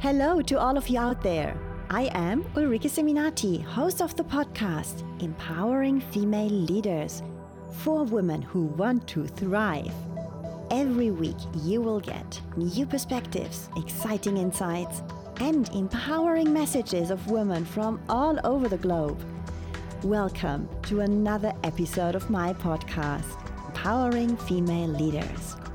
Hello to all of you out there. I am Ulrike Seminati, host of the podcast Empowering Female Leaders for women who want to thrive. Every week, you will get new perspectives, exciting insights, and empowering messages of women from all over the globe. Welcome to another episode of my podcast, Empowering Female Leaders.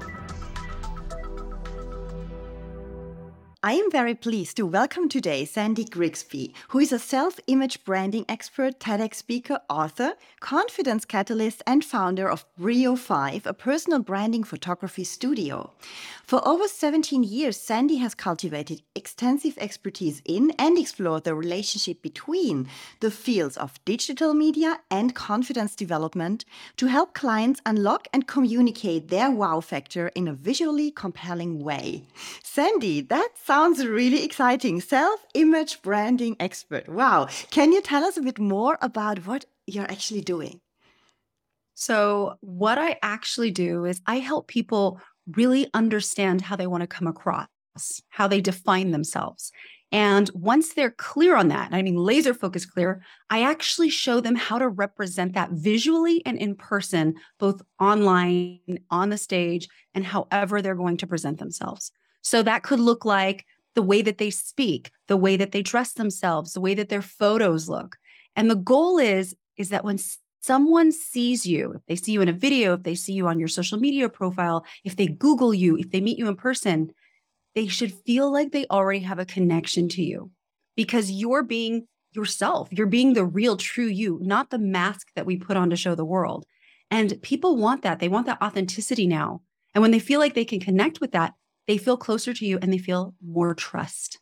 I am very pleased to welcome today Sandy Grigsby, who is a self image branding expert, TEDx speaker, author, confidence catalyst, and founder of Brio 5, a personal branding photography studio. For over 17 years, Sandy has cultivated extensive expertise in and explored the relationship between the fields of digital media and confidence development to help clients unlock and communicate their wow factor in a visually compelling way. Sandy, that's sounds really exciting. Self image branding expert. Wow. Can you tell us a bit more about what you're actually doing? So, what I actually do is I help people really understand how they want to come across, how they define themselves. And once they're clear on that, I mean, laser focus clear, I actually show them how to represent that visually and in person, both online, on the stage, and however they're going to present themselves. So that could look like the way that they speak, the way that they dress themselves, the way that their photos look. And the goal is is that when someone sees you, if they see you in a video, if they see you on your social media profile, if they Google you, if they meet you in person, they should feel like they already have a connection to you because you're being yourself. You're being the real, true you, not the mask that we put on to show the world. And people want that. They want that authenticity now. And when they feel like they can connect with that, they feel closer to you and they feel more trust.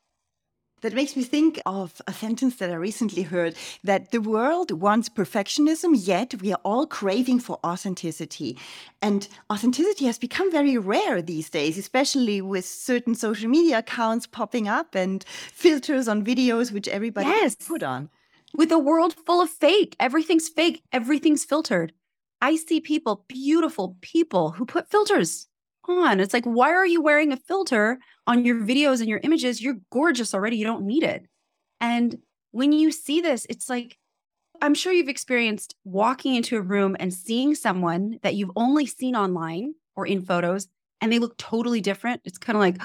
That makes me think of a sentence that I recently heard that the world wants perfectionism, yet we are all craving for authenticity. And authenticity has become very rare these days, especially with certain social media accounts popping up and filters on videos, which everybody yes. put on. With a world full of fake, everything's fake, everything's filtered. I see people, beautiful people, who put filters on. It's like, why are you wearing a filter on your videos and your images? You're gorgeous already. You don't need it. And when you see this, it's like, I'm sure you've experienced walking into a room and seeing someone that you've only seen online or in photos, and they look totally different. It's kind of like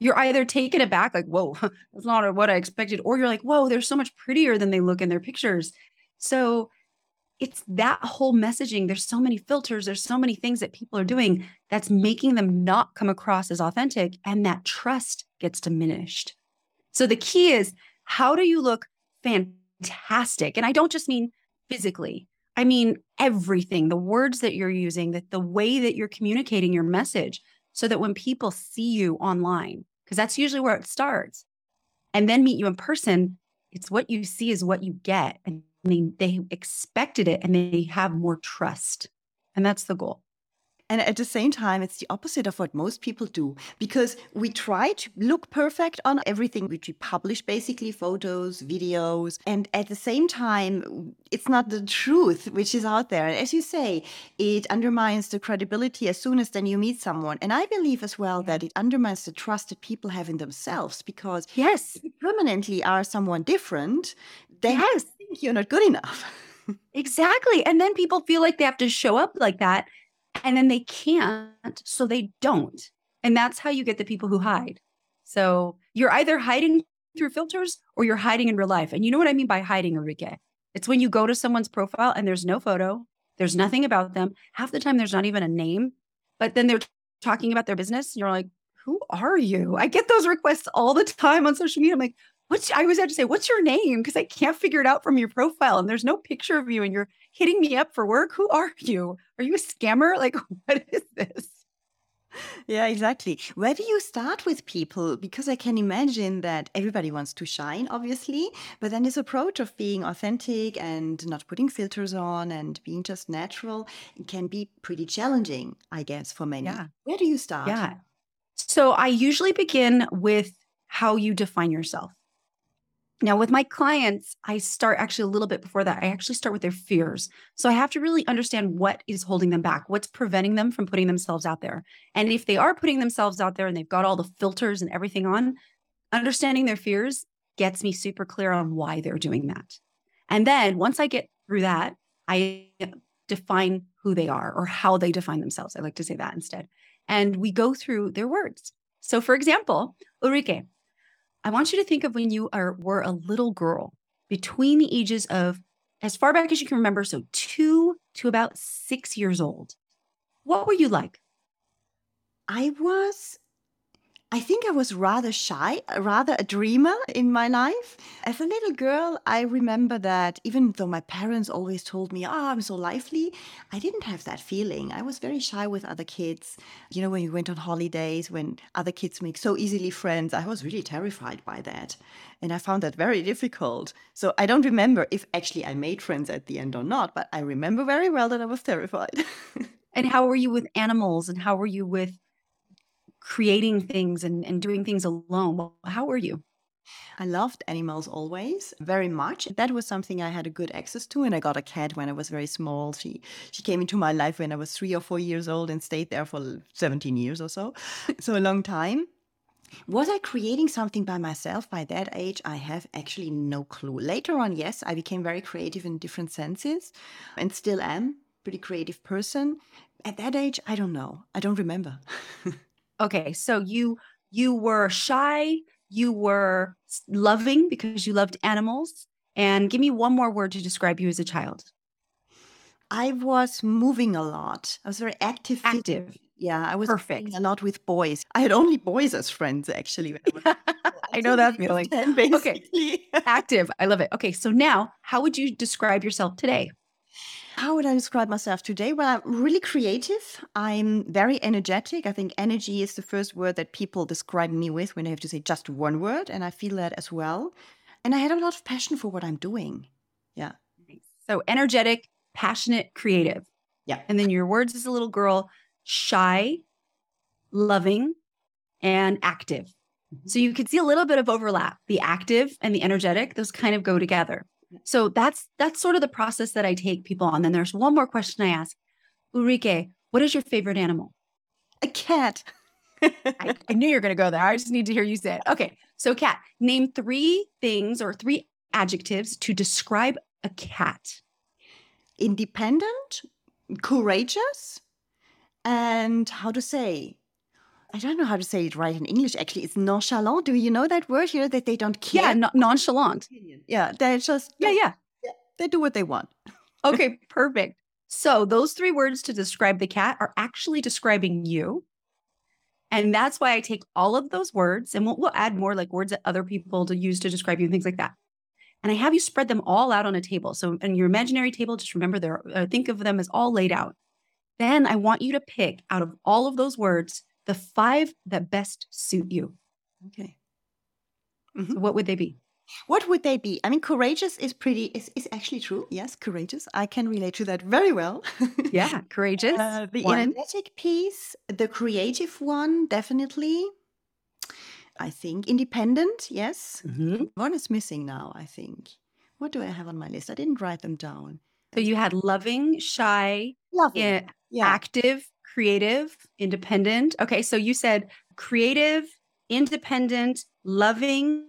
you're either taken aback, like, whoa, that's not what I expected, or you're like, whoa, they're so much prettier than they look in their pictures. So it's that whole messaging. There's so many filters, there's so many things that people are doing that's making them not come across as authentic, and that trust gets diminished. So the key is how do you look fantastic? And I don't just mean physically. I mean everything, the words that you're using, that the way that you're communicating your message so that when people see you online, because that's usually where it starts, and then meet you in person, it's what you see is what you get. And they, they expected it and they have more trust. And that's the goal. And at the same time, it's the opposite of what most people do because we try to look perfect on everything which we publish, basically photos, videos. And at the same time, it's not the truth which is out there. And as you say, it undermines the credibility as soon as then you meet someone. And I believe as well that it undermines the trust that people have in themselves because yes, permanently are someone different, they yes. You're not good enough. exactly. And then people feel like they have to show up like that and then they can't, so they don't. And that's how you get the people who hide. So you're either hiding through filters or you're hiding in real life. And you know what I mean by hiding, Ulrike? It's when you go to someone's profile and there's no photo, there's nothing about them. Half the time, there's not even a name, but then they're talking about their business. And you're like, who are you? I get those requests all the time on social media. I'm like, what's, I always have to say, what's your name? Because I can't figure it out from your profile and there's no picture of you and you're hitting me up for work. Who are you? Are you a scammer? Like, what is this? Yeah, exactly. Where do you start with people? Because I can imagine that everybody wants to shine, obviously, but then this approach of being authentic and not putting filters on and being just natural can be pretty challenging, I guess, for many. Yeah. Where do you start? Yeah. So I usually begin with how you define yourself. Now, with my clients, I start actually a little bit before that. I actually start with their fears. So I have to really understand what is holding them back, what's preventing them from putting themselves out there. And if they are putting themselves out there and they've got all the filters and everything on, understanding their fears gets me super clear on why they're doing that. And then once I get through that, I define who they are or how they define themselves. I like to say that instead. And we go through their words. So, for example, Ulrike, I want you to think of when you are were a little girl between the ages of as far back as you can remember, so two to about six years old. What were you like? I was I think I was rather shy, rather a dreamer in my life. As a little girl, I remember that even though my parents always told me, oh, I'm so lively, I didn't have that feeling. I was very shy with other kids. You know, when we went on holidays, when other kids make so easily friends, I was really terrified by that. And I found that very difficult. So I don't remember if actually I made friends at the end or not, but I remember very well that I was terrified. and how were you with animals and how were you with creating things and, and doing things alone. How were you? I loved animals always very much. That was something I had a good access to, and I got a cat when I was very small. She she came into my life when I was three or four years old and stayed there for 17 years or so, so a long time. Was I creating something by myself by that age? I have actually no clue. Later on, yes, I became very creative in different senses, and still am pretty creative person. At that age, I don't know. I don't remember. Okay, so you you were shy, you were loving because you loved animals, and give me one more word to describe you as a child. I was moving a lot. I was very active. Active. Yeah, I was perfect a lot with boys. I had only boys as friends actually. I, I know that feeling. 10, okay, active. I love it. Okay, so now how would you describe yourself today? How would I describe myself today? Well, I'm really creative. I'm very energetic. I think energy is the first word that people describe me with when they have to say just one word. And I feel that as well. And I had a lot of passion for what I'm doing. Yeah. So energetic, passionate, creative. Yeah. And then your words as a little girl shy, loving, and active. Mm-hmm. So you could see a little bit of overlap. The active and the energetic, those kind of go together. So that's that's sort of the process that I take people on. Then there's one more question I ask. Ulrike, what is your favorite animal? A cat. I, I, knew you were going to go there. I just need to hear you say it. Okay. So, cat, name three things or three adjectives to describe a cat independent, courageous, and how to say, I don't know how to say it right in English. Actually, it's nonchalant. Do you know that word here? That they don't care. Yeah, no- nonchalant. Yeah, they just yeah, yeah, yeah. They do what they want. okay, perfect. So those three words to describe the cat are actually describing you. And that's why I take all of those words and we'll, we'll add more like words that other people to use to describe you and things like that. And I have you spread them all out on a table. So in your imaginary table, just remember there, uh, think of them as all laid out. Then I want you to pick out of all of those words the five that best suit you. Okay. Mm-hmm. So what would they be? What would they be? I mean, courageous is pretty, is, is actually true. Yes, courageous. I can relate to that very well. yeah, courageous. Uh, the one. energetic piece, the creative one, definitely. I think independent, yes. Mm-hmm. One is missing now, I think. What do I have on my list? I didn't write them down. So you had loving, shy, loving. Eh, yeah. active, creative, independent. Okay, so you said creative, independent, loving,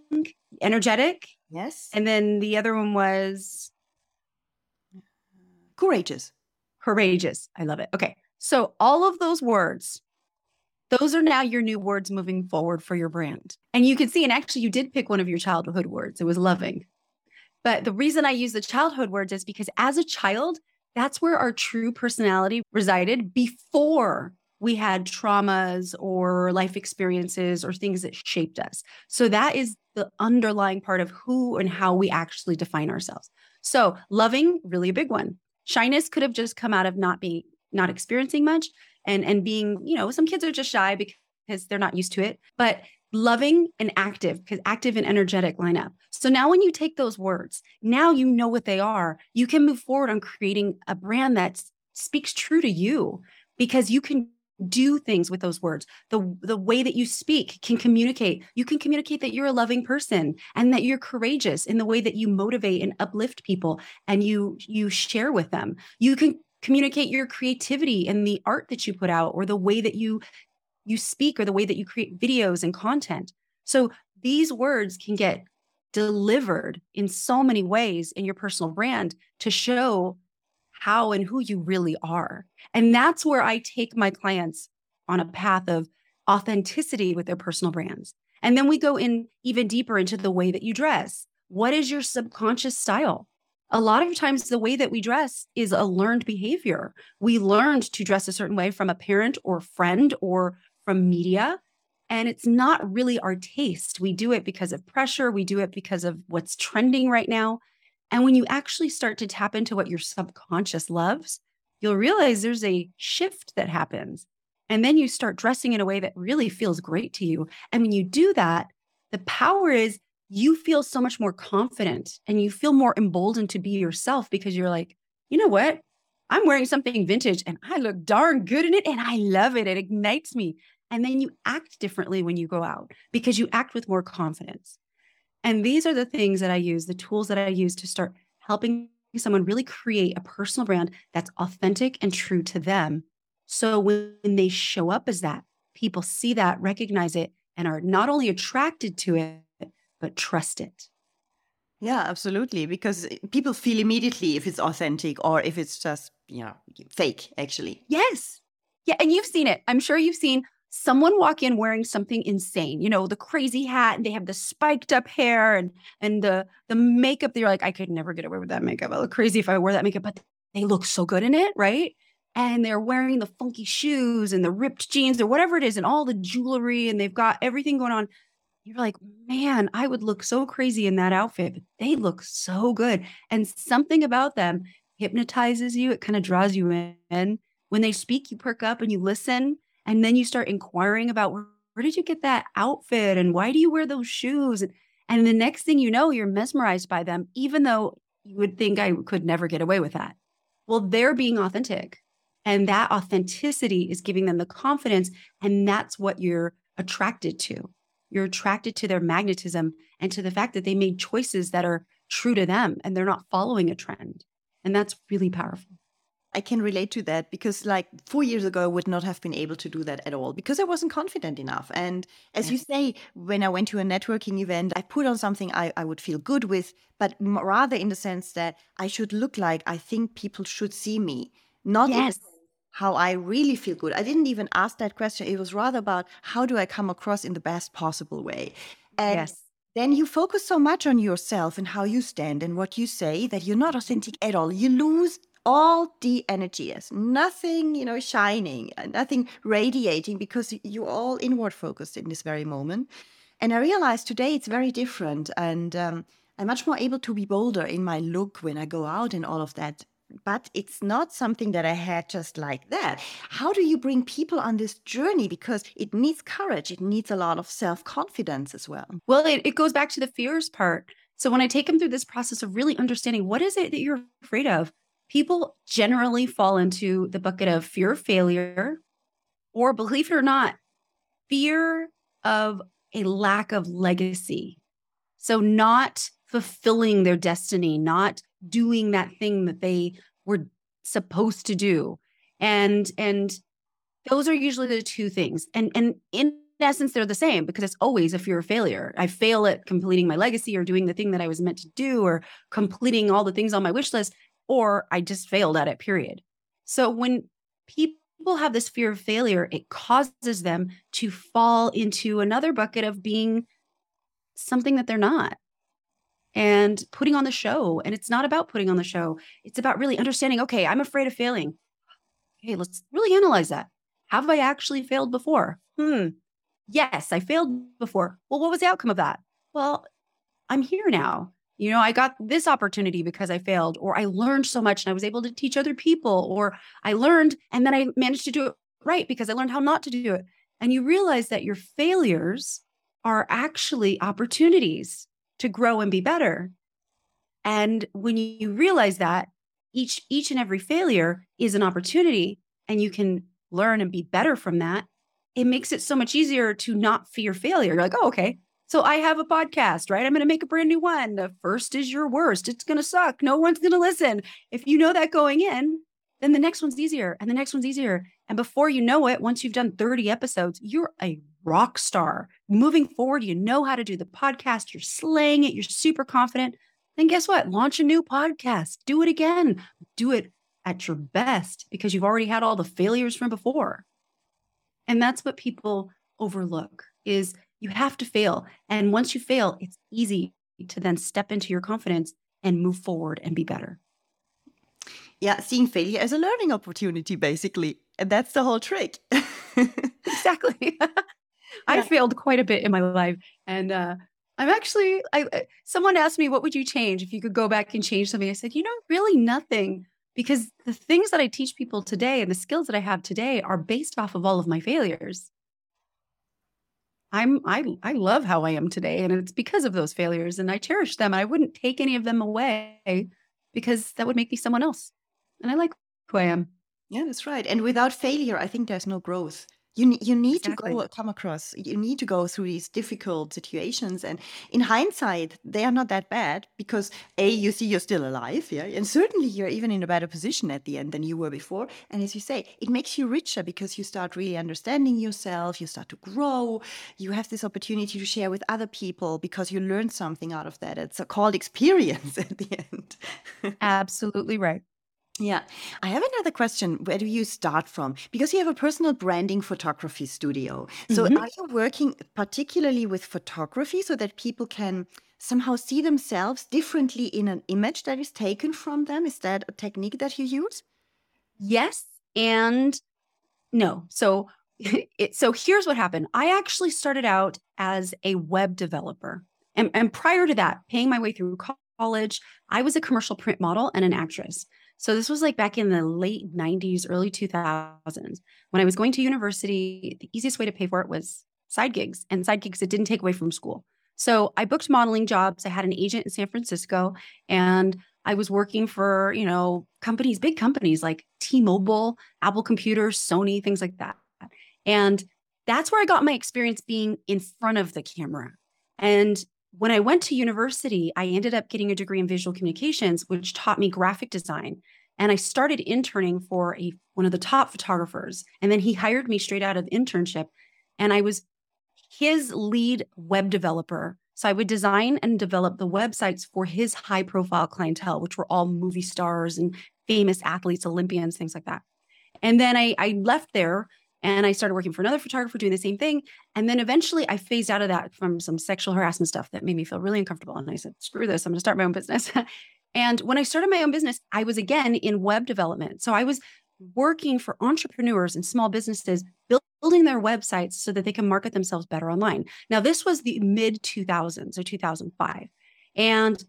energetic. Yes. And then the other one was courageous. Courageous. I love it. Okay. So all of those words, those are now your new words moving forward for your brand. And you can see, and actually, you did pick one of your childhood words. It was loving. But the reason I use the childhood words is because as a child, that's where our true personality resided before we had traumas or life experiences or things that shaped us. So that is the underlying part of who and how we actually define ourselves. So loving, really a big one. Shyness could have just come out of not being not experiencing much and and being, you know, some kids are just shy because they're not used to it. But loving and active because active and energetic line up. So now when you take those words, now you know what they are. You can move forward on creating a brand that speaks true to you because you can do things with those words. The the way that you speak can communicate. You can communicate that you're a loving person and that you're courageous in the way that you motivate and uplift people and you you share with them. You can communicate your creativity in the art that you put out or the way that you you speak or the way that you create videos and content. So these words can get delivered in so many ways in your personal brand to show how and who you really are. And that's where I take my clients on a path of authenticity with their personal brands. And then we go in even deeper into the way that you dress. What is your subconscious style? A lot of times, the way that we dress is a learned behavior. We learned to dress a certain way from a parent or friend or from media. And it's not really our taste. We do it because of pressure, we do it because of what's trending right now. And when you actually start to tap into what your subconscious loves, you'll realize there's a shift that happens. And then you start dressing in a way that really feels great to you. And when you do that, the power is you feel so much more confident and you feel more emboldened to be yourself because you're like, you know what? I'm wearing something vintage and I look darn good in it and I love it. It ignites me. And then you act differently when you go out because you act with more confidence. And these are the things that I use, the tools that I use to start helping someone really create a personal brand that's authentic and true to them. So when they show up as that, people see that, recognize it, and are not only attracted to it, but trust it. Yeah, absolutely. Because eh, people feel immediately if it's authentic or if it's just, you know, fake, actually. Yes. Yeah. And you've seen it. I'm sure you've seen someone walk in wearing something insane, you know, the crazy hat and they have the spiked up hair and and the the makeup. They're like, I could never get away with that makeup. I look crazy if I wear that makeup, but they look so good in it, right? And they're wearing the funky shoes and the ripped jeans or whatever it is, and all the jewelry, and they've got everything going on. You're like, man, I would look so crazy in that outfit, but they look so good. And something about them hypnotizes you. It kind of draws you in. When they speak, you perk up and you listen and then you start inquiring about where, where did you get that outfit and why do you wear those shoes? And, and the next thing you know, you're mesmerized by them, even though you would think I could never get away with that. Well, they're being authentic. And that authenticity is giving them the confidence. And that's what you're attracted to. You're attracted to their magnetism and to the fact that they made choices that are true to them and they're not following a trend. And that's really powerful. I can relate to that because, like, four years ago, I would not have been able to do that at all because I wasn't confident enough. And as you say, when I went to a networking event, I put on something I, I would feel good with, but rather in the sense that I should look like I think people should see me, not yes. how I really feel good. I didn't even ask that question. It was rather about how do I come across in the best possible way. And yes then you focus so much on yourself and how you stand and what you say that you're not authentic at all. You lose all the energy is nothing you know shining nothing radiating because you're all inward focused in this very moment and i realized today it's very different and um, i'm much more able to be bolder in my look when i go out and all of that but it's not something that I had just like that. How do you bring people on this journey? Because it needs courage, it needs a lot of self confidence as well. Well, it, it goes back to the fears part. So when I take them through this process of really understanding what is it that you're afraid of, people generally fall into the bucket of fear of failure, or believe it or not, fear of a lack of legacy. So, not fulfilling their destiny, not doing that thing that they were supposed to do. And, and, those are usually the two things. And and in essence, they're the same because it's always a fear of failure. I fail at completing my legacy or doing the thing that I was meant to do or completing all the things on my wish list or I just failed at it, period. So when people have this fear of failure, it causes them to fall into another bucket of being something that they're not and putting on the show. And it's not about putting on the show, it's about really understanding okay, I'm afraid of failing. Okay, let's really analyze that. Have I actually failed before? Hmm. Yes, I failed before. Well, what was the outcome of that? Well, I'm here now you know, I got this opportunity because I failed, or I learned so much and I was able to teach other people, or I learned and then I managed to do it right because I learned how not to do it. And you realize that your failures are actually opportunities to grow and be better. And when you realize that each each and every failure is an opportunity and you can learn and be better from that, it makes it so much easier to not fear failure. You're like, oh, okay. So I have a podcast, right? I'm going to make a brand new one. The first is your worst. It's going to suck. No one's going to listen. If you know that going in, then the next one's easier and the next one's easier. And before you know it, once you've done 30 episodes, you're a rock star. Moving forward, you know how to do the podcast, you're slaying it, you're super confident. Then guess what? Launch a new podcast, do it again, do it at your best because you've already had all the failures from before. And that's what people overlook is you have to fail. And once you fail, it's easy to then step into your confidence and move forward and be better. Yeah, seeing failure as a learning opportunity, basically. And that's the whole trick. exactly. I failed quite a bit in my life. And uh, I'm actually, I, someone asked me, what would you change if you could go back and change something? I said, you know, really nothing. Because the things that I teach people today and the skills that I have today are based off of all of my failures. I'm I I love how I am today and it's because of those failures and I cherish them. I wouldn't take any of them away because that would make me someone else. And I like who I am. Yeah, that's right. And without failure, I think there's no growth. You, you need exactly. to go come across, you need to go through these difficult situations. And in hindsight, they are not that bad because A, you see you're still alive, yeah, and certainly you're even in a better position at the end than you were before. And as you say, it makes you richer because you start really understanding yourself, you start to grow, you have this opportunity to share with other people because you learn something out of that. It's a called experience at the end. Absolutely right. Yeah. I have another question. Where do you start from? Because you have a personal branding photography studio. So mm-hmm. are you working particularly with photography so that people can somehow see themselves differently in an image that is taken from them? Is that a technique that you use? Yes and no. So it, so here's what happened. I actually started out as a web developer. And, and prior to that, paying my way through college, I was a commercial print model and an actress. So this was like back in the late 90s, early 2000s. When I was going to university, the easiest way to pay for it was side gigs and side gigs that didn't take away from school. So I booked modeling jobs. I had an agent in San Francisco and I was working for, you know, companies, big companies like T-Mobile, Apple Computers, Sony, things like that. And that's where I got my experience being in front of the camera. And when I went to university, I ended up getting a degree in visual communications, which taught me graphic design. And I started interning for a one of the top photographers. And then he hired me straight out of internship. And I was his lead web developer. So I would design and develop the websites for his high profile clientele, which were all movie stars and famous athletes, Olympians, things like that. And then I, I left there and I started working for another photographer doing the same thing. And then eventually I phased out of that from some sexual harassment stuff that made me feel really uncomfortable. And I said, screw this, I'm going to start my own business. and when I started my own business, I was again in web development. So I was working for entrepreneurs and small businesses building their websites so that they can market themselves better online. Now, this was the mid 2000s or 2005. And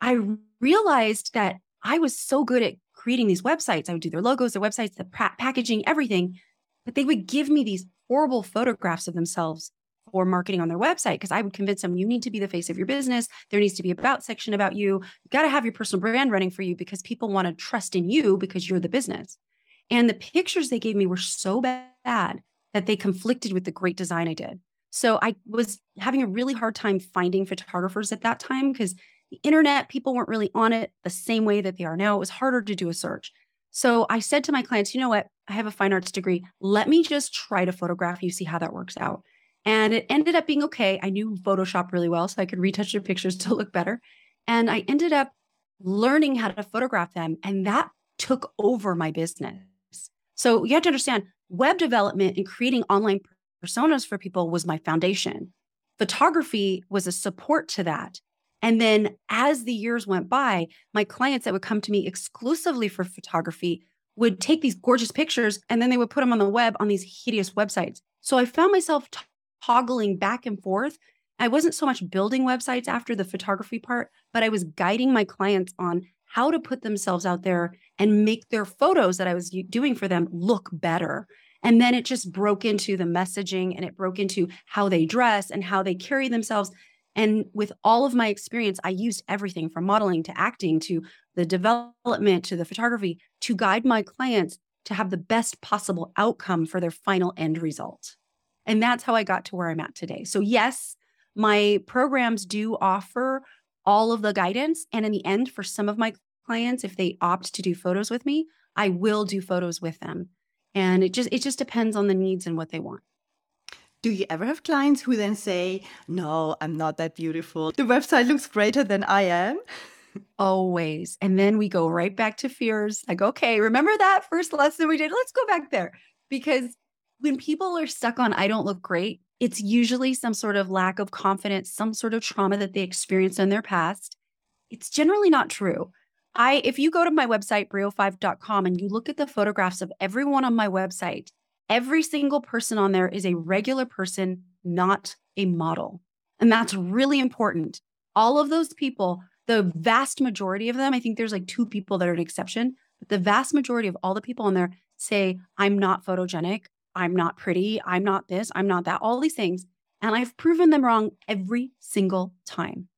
I realized that I was so good at creating these websites. I would do their logos, their websites, the packaging, everything but they would give me these horrible photographs of themselves for marketing on their website because I would convince them you need to be the face of your business. There needs to be about section about you. You got to have your personal brand running for you because people want to trust in you because you're the business. And the pictures they gave me were so bad that they conflicted with the great design I did. So I was having a really hard time finding photographers at that time because the internet, people weren't really on it the same way that they are now. It was harder to do a search. So I said to my clients, you know what? I have a fine arts degree. Let me just try to photograph you, see how that works out. And it ended up being okay. I knew Photoshop really well, so I could retouch their pictures to look better. And I ended up learning how to photograph them. And that took over my business. So you have to understand web development and creating online personas for people was my foundation. Photography was a support to that. And then as the years went by, my clients that would come to me exclusively for photography would take these gorgeous pictures and then they would put them on the web on these hideous websites. So I found myself toggling back and forth. I wasn't so much building websites after the photography part, but I was guiding my clients on how to put themselves out there and make their photos that I was doing for them look better. And then it just broke into the messaging and it broke into how they dress and how they carry themselves. And with all of my experience, I used everything from modeling to acting to the development to the photography to guide my clients to have the best possible outcome for their final end result. And that's how I got to where I'm at today. So, yes, my programs do offer all of the guidance. And in the end, for some of my clients, if they opt to do photos with me, I will do photos with them. And it just it just depends on the needs and what they want. Do you ever have clients who then say, No, I'm not that beautiful. The website looks greater than I am? Always. And then we go right back to fears. Go, okay, remember that first lesson we did? Let's go back there. Because when people are stuck on, I don't look great, it's usually some sort of lack of confidence, some sort of trauma that they experienced in their past. It's generally not true. I, if you go to my website, brio5.com, and you look at the photographs of everyone on my website, every single person on there is a regular person, not a model. And that's really important. All of those people the vast majority of them, I think there's like two people that are an exception, but the vast majority of all the people on there say, I'm not photogenic. I'm not pretty. I'm not this. I'm not that. All these things. And I've proven them wrong every single time.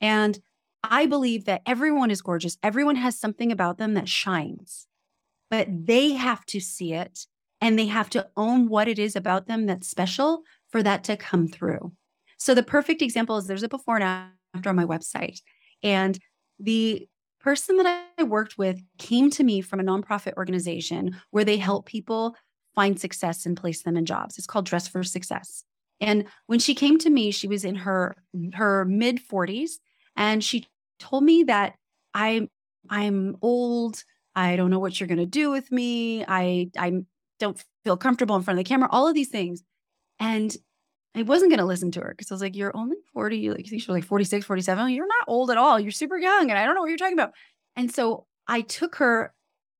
And I believe that everyone is gorgeous. Everyone has something about them that shines, but they have to see it and they have to own what it is about them that's special for that to come through. So the perfect example is there's a before and after on my website. And the person that I worked with came to me from a nonprofit organization where they help people find success and place them in jobs. It's called Dress for Success. And when she came to me, she was in her her mid 40s and she told me that I I'm old, I don't know what you're going to do with me. I I don't feel comfortable in front of the camera, all of these things. And I wasn't going to listen to her because I was like, you're only 40, like she's like 46, 47. You're not old at all. You're super young. And I don't know what you're talking about. And so I took her,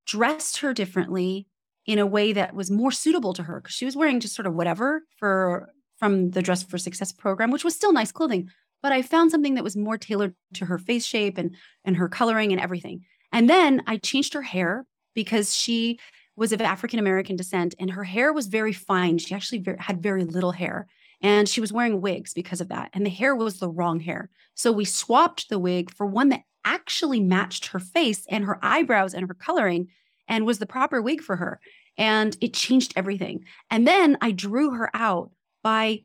dressed her differently in a way that was more suitable to her because she was wearing just sort of whatever for from the Dress for Success program, which was still nice clothing. But I found something that was more tailored to her face shape and and her coloring and everything. And then I changed her hair because she was of African American descent and her hair was very fine. She actually had very little hair. And she was wearing wigs because of that. And the hair was the wrong hair. So we swapped the wig for one that actually matched her face and her eyebrows and her coloring and was the proper wig for her. And it changed everything. And then I drew her out by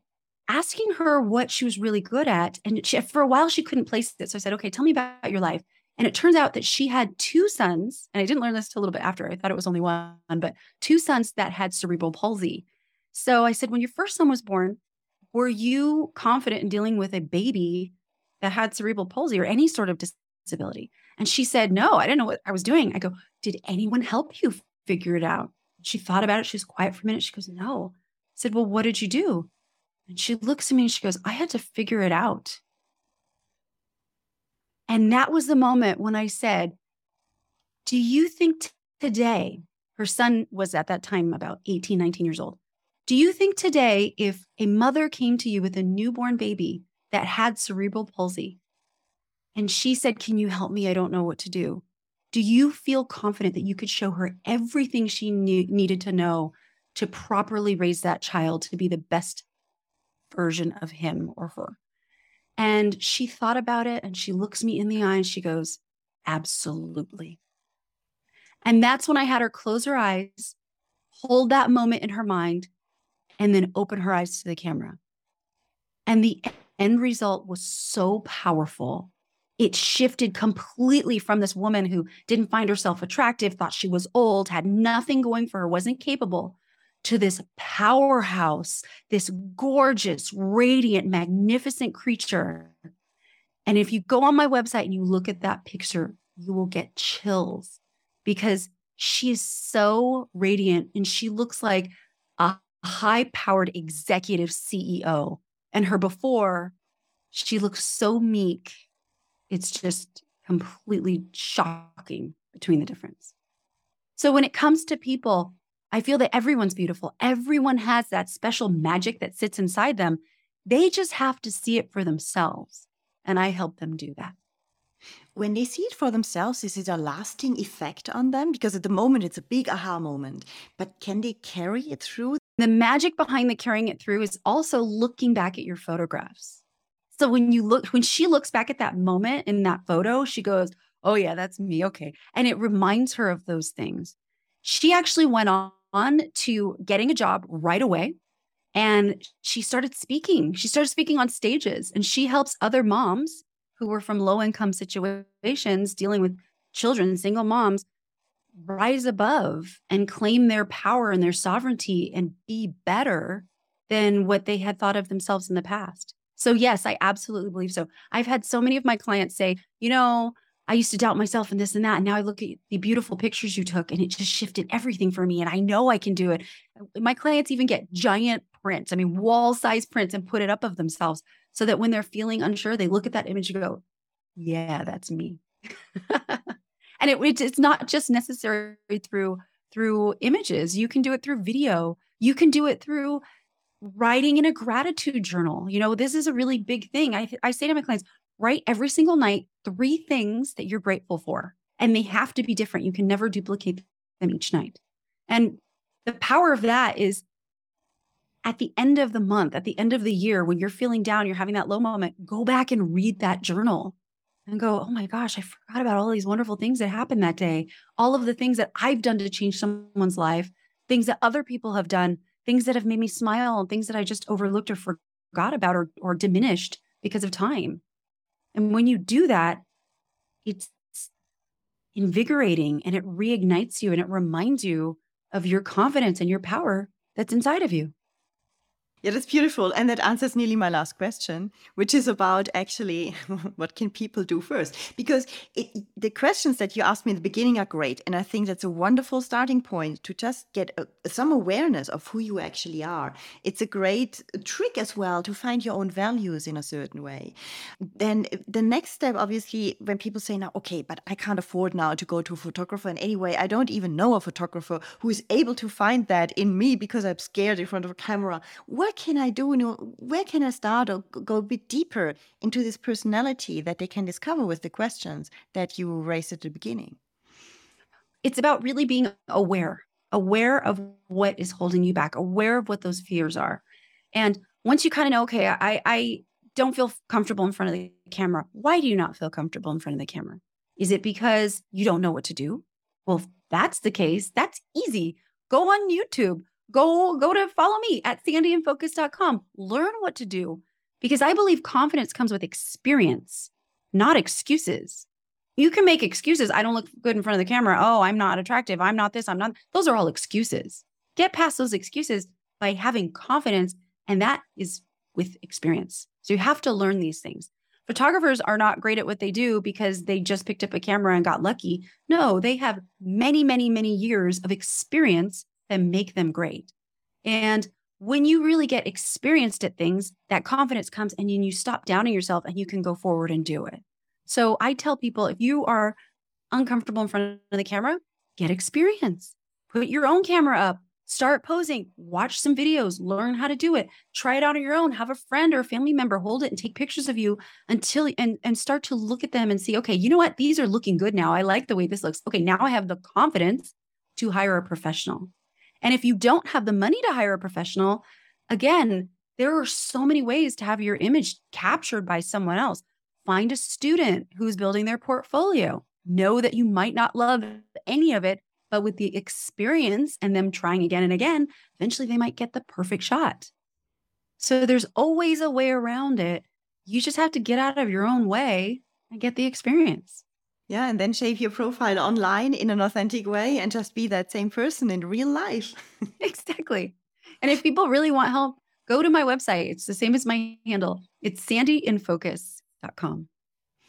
asking her what she was really good at. And she, for a while, she couldn't place it. So I said, okay, tell me about your life. And it turns out that she had two sons. And I didn't learn this till a little bit after. I thought it was only one, but two sons that had cerebral palsy. So I said, when your first son was born, were you confident in dealing with a baby that had cerebral palsy or any sort of disability? And she said, No, I didn't know what I was doing. I go, Did anyone help you figure it out? She thought about it. She was quiet for a minute. She goes, No. I said, Well, what did you do? And she looks at me and she goes, I had to figure it out. And that was the moment when I said, Do you think t- today, her son was at that time about 18, 19 years old. Do you think today, if a mother came to you with a newborn baby that had cerebral palsy and she said, Can you help me? I don't know what to do. Do you feel confident that you could show her everything she knew, needed to know to properly raise that child to be the best version of him or her? And she thought about it and she looks me in the eye and she goes, Absolutely. And that's when I had her close her eyes, hold that moment in her mind, and then open her eyes to the camera. And the end result was so powerful. It shifted completely from this woman who didn't find herself attractive, thought she was old, had nothing going for her, wasn't capable, to this powerhouse, this gorgeous, radiant, magnificent creature. And if you go on my website and you look at that picture, you will get chills because she is so radiant and she looks like a high powered executive CEO. And her before, she looks so meek. It's just completely shocking between the difference. So when it comes to people, I feel that everyone's beautiful. Everyone has that special magic that sits inside them. They just have to see it for themselves. And I help them do that. When they see it for themselves, is it a lasting effect on them? Because at the moment it's a big aha moment, but can they carry it through? The magic behind the carrying it through is also looking back at your photographs. So when you look, when she looks back at that moment in that photo, she goes, Oh, yeah, that's me. Okay. And it reminds her of those things. She actually went on to getting a job right away and she started speaking. She started speaking on stages and she helps other moms who were from low income situations dealing with children, single moms, rise above and claim their power and their sovereignty and be better than what they had thought of themselves in the past. So, yes, I absolutely believe so. I've had so many of my clients say, you know, I used to doubt myself and this and that. And now I look at the beautiful pictures you took and it just shifted everything for me. And I know I can do it. My clients even get giant prints, I mean, wall size prints and put it up of themselves so that when they're feeling unsure, they look at that image and go, yeah, that's me. and it, it's not just necessary through through images. You can do it through video. You can do it through writing in a gratitude journal. You know, this is a really big thing. I, I say to my clients, write every single night three things that you're grateful for, and they have to be different. You can never duplicate them each night. And the power of that is at the end of the month, at the end of the year, when you're feeling down, you're having that low moment, go back and read that journal and go, oh my gosh, I forgot about all these wonderful things that happened that day. All of the things that I've done to change someone's life, things that other people have done, things that have made me smile, and things that I just overlooked or forgot about or, or diminished because of time. And when you do that, it's invigorating and it reignites you and it reminds you of your confidence and your power that's inside of you. Yeah, that's beautiful. And that answers nearly my last question, which is about actually what can people do first? Because it, the questions that you asked me in the beginning are great. And I think that's a wonderful starting point to just get a, some awareness of who you actually are. It's a great trick as well to find your own values in a certain way. Then eh, the next step, obviously, when people say now, okay, but I can't afford now to go to a photographer. And anyway, I don't even know a photographer who is able to find that in me because I'm scared in front of a camera. What can I do? You know, where can I start or go a bit deeper into this personality that they can discover with the questions that you raised at the beginning? It's about really being aware, aware of what is holding you back, aware of what those fears are. And once you kind of know, okay, I, I don't feel comfortable in front of the camera. Why do you not feel comfortable in front of the camera? Is it because you don't know what to do? Well, if that's the case, that's easy. Go on YouTube, go go to follow me at sandyinfocus.com learn what to do because i believe confidence comes with experience not excuses. You can make excuses. I don't look good in front of the camera. Oh i'm not attractive. I'm not this. I'm not those are all excuses. Get past those excuses by having confidence and that is with experience. So you have to learn these things. Photographers are not great at what they do because they just picked up a camera and got lucky. No they have many many many years of experience that make them great. And when you really get experienced at things, that confidence comes and you, you stop doubting yourself and you can go forward and do it. So I tell people if you are uncomfortable in front of the camera, get experience. Put your own camera up, start posing, watch some videos, learn how to do it, try it out on your own, have a friend or a family member hold it and take pictures of you until and and start to look at them and see, okay, you know what? These are looking good now. I like the way this looks. Okay, now I have the confidence to hire a professional. And if you don't have the money to hire a professional, again, there are so many ways to have your image captured by someone else. Find a student who's building their portfolio. Know that you might not love any of it, but with the experience and them trying again and again, eventually they might get the perfect shot. So there's always a way around it. You just have to get out of your own way and get the experience. Yeah, and then shape your profile online in an authentic way and just be that same person in real life. exactly. And if people really want help, go to my website. It's the same as my handle. It's sandyinfocus.com.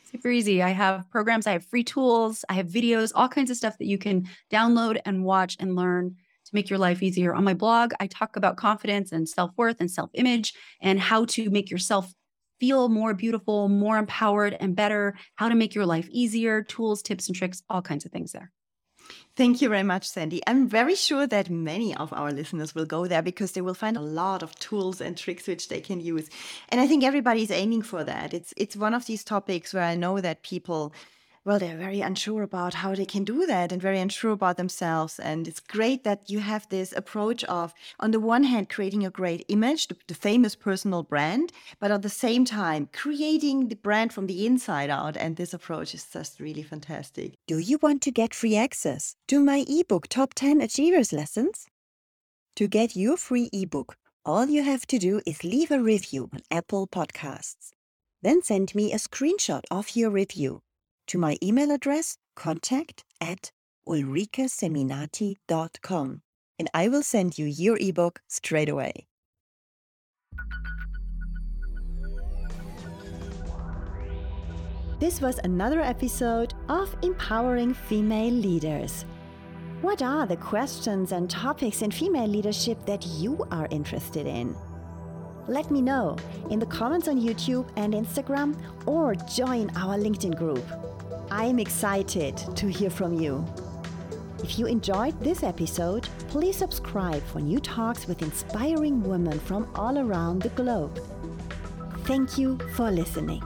Super easy. I have programs, I have free tools, I have videos, all kinds of stuff that you can download and watch and learn to make your life easier. On my blog, I talk about confidence and self worth and self image and how to make yourself feel more beautiful, more empowered, and better, how to make your life easier, tools, tips, and tricks, all kinds of things there. Thank you very much, Sandy. I'm very sure that many of our listeners will go there because they will find a lot of tools and tricks which they can use. And I think everybody's aiming for that. It's it's one of these topics where I know that people well, they're very unsure about how they can do that and very unsure about themselves. And it's great that you have this approach of, on the one hand, creating a great image, the, the, famous personal brand, but at the same time, creating the brand from the inside out. And this approach is just really fantastic. Do you want to get free access to my ebook, Top 10 Achievers Lessons? To get your free ebook, all you have to do is leave a review on Apple Podcasts. Then send me a screenshot of your review to my email address contact at ulrikeseminati.com and I will send you your ebook straight away. This was another episode of Empowering Female Leaders. What are the questions and topics in female leadership that you are interested in? Let me know in the comments on YouTube and Instagram or join our LinkedIn group. I'm excited to hear from you. If you enjoyed this episode, please subscribe for new talks with inspiring women from all around the globe. Thank you for listening.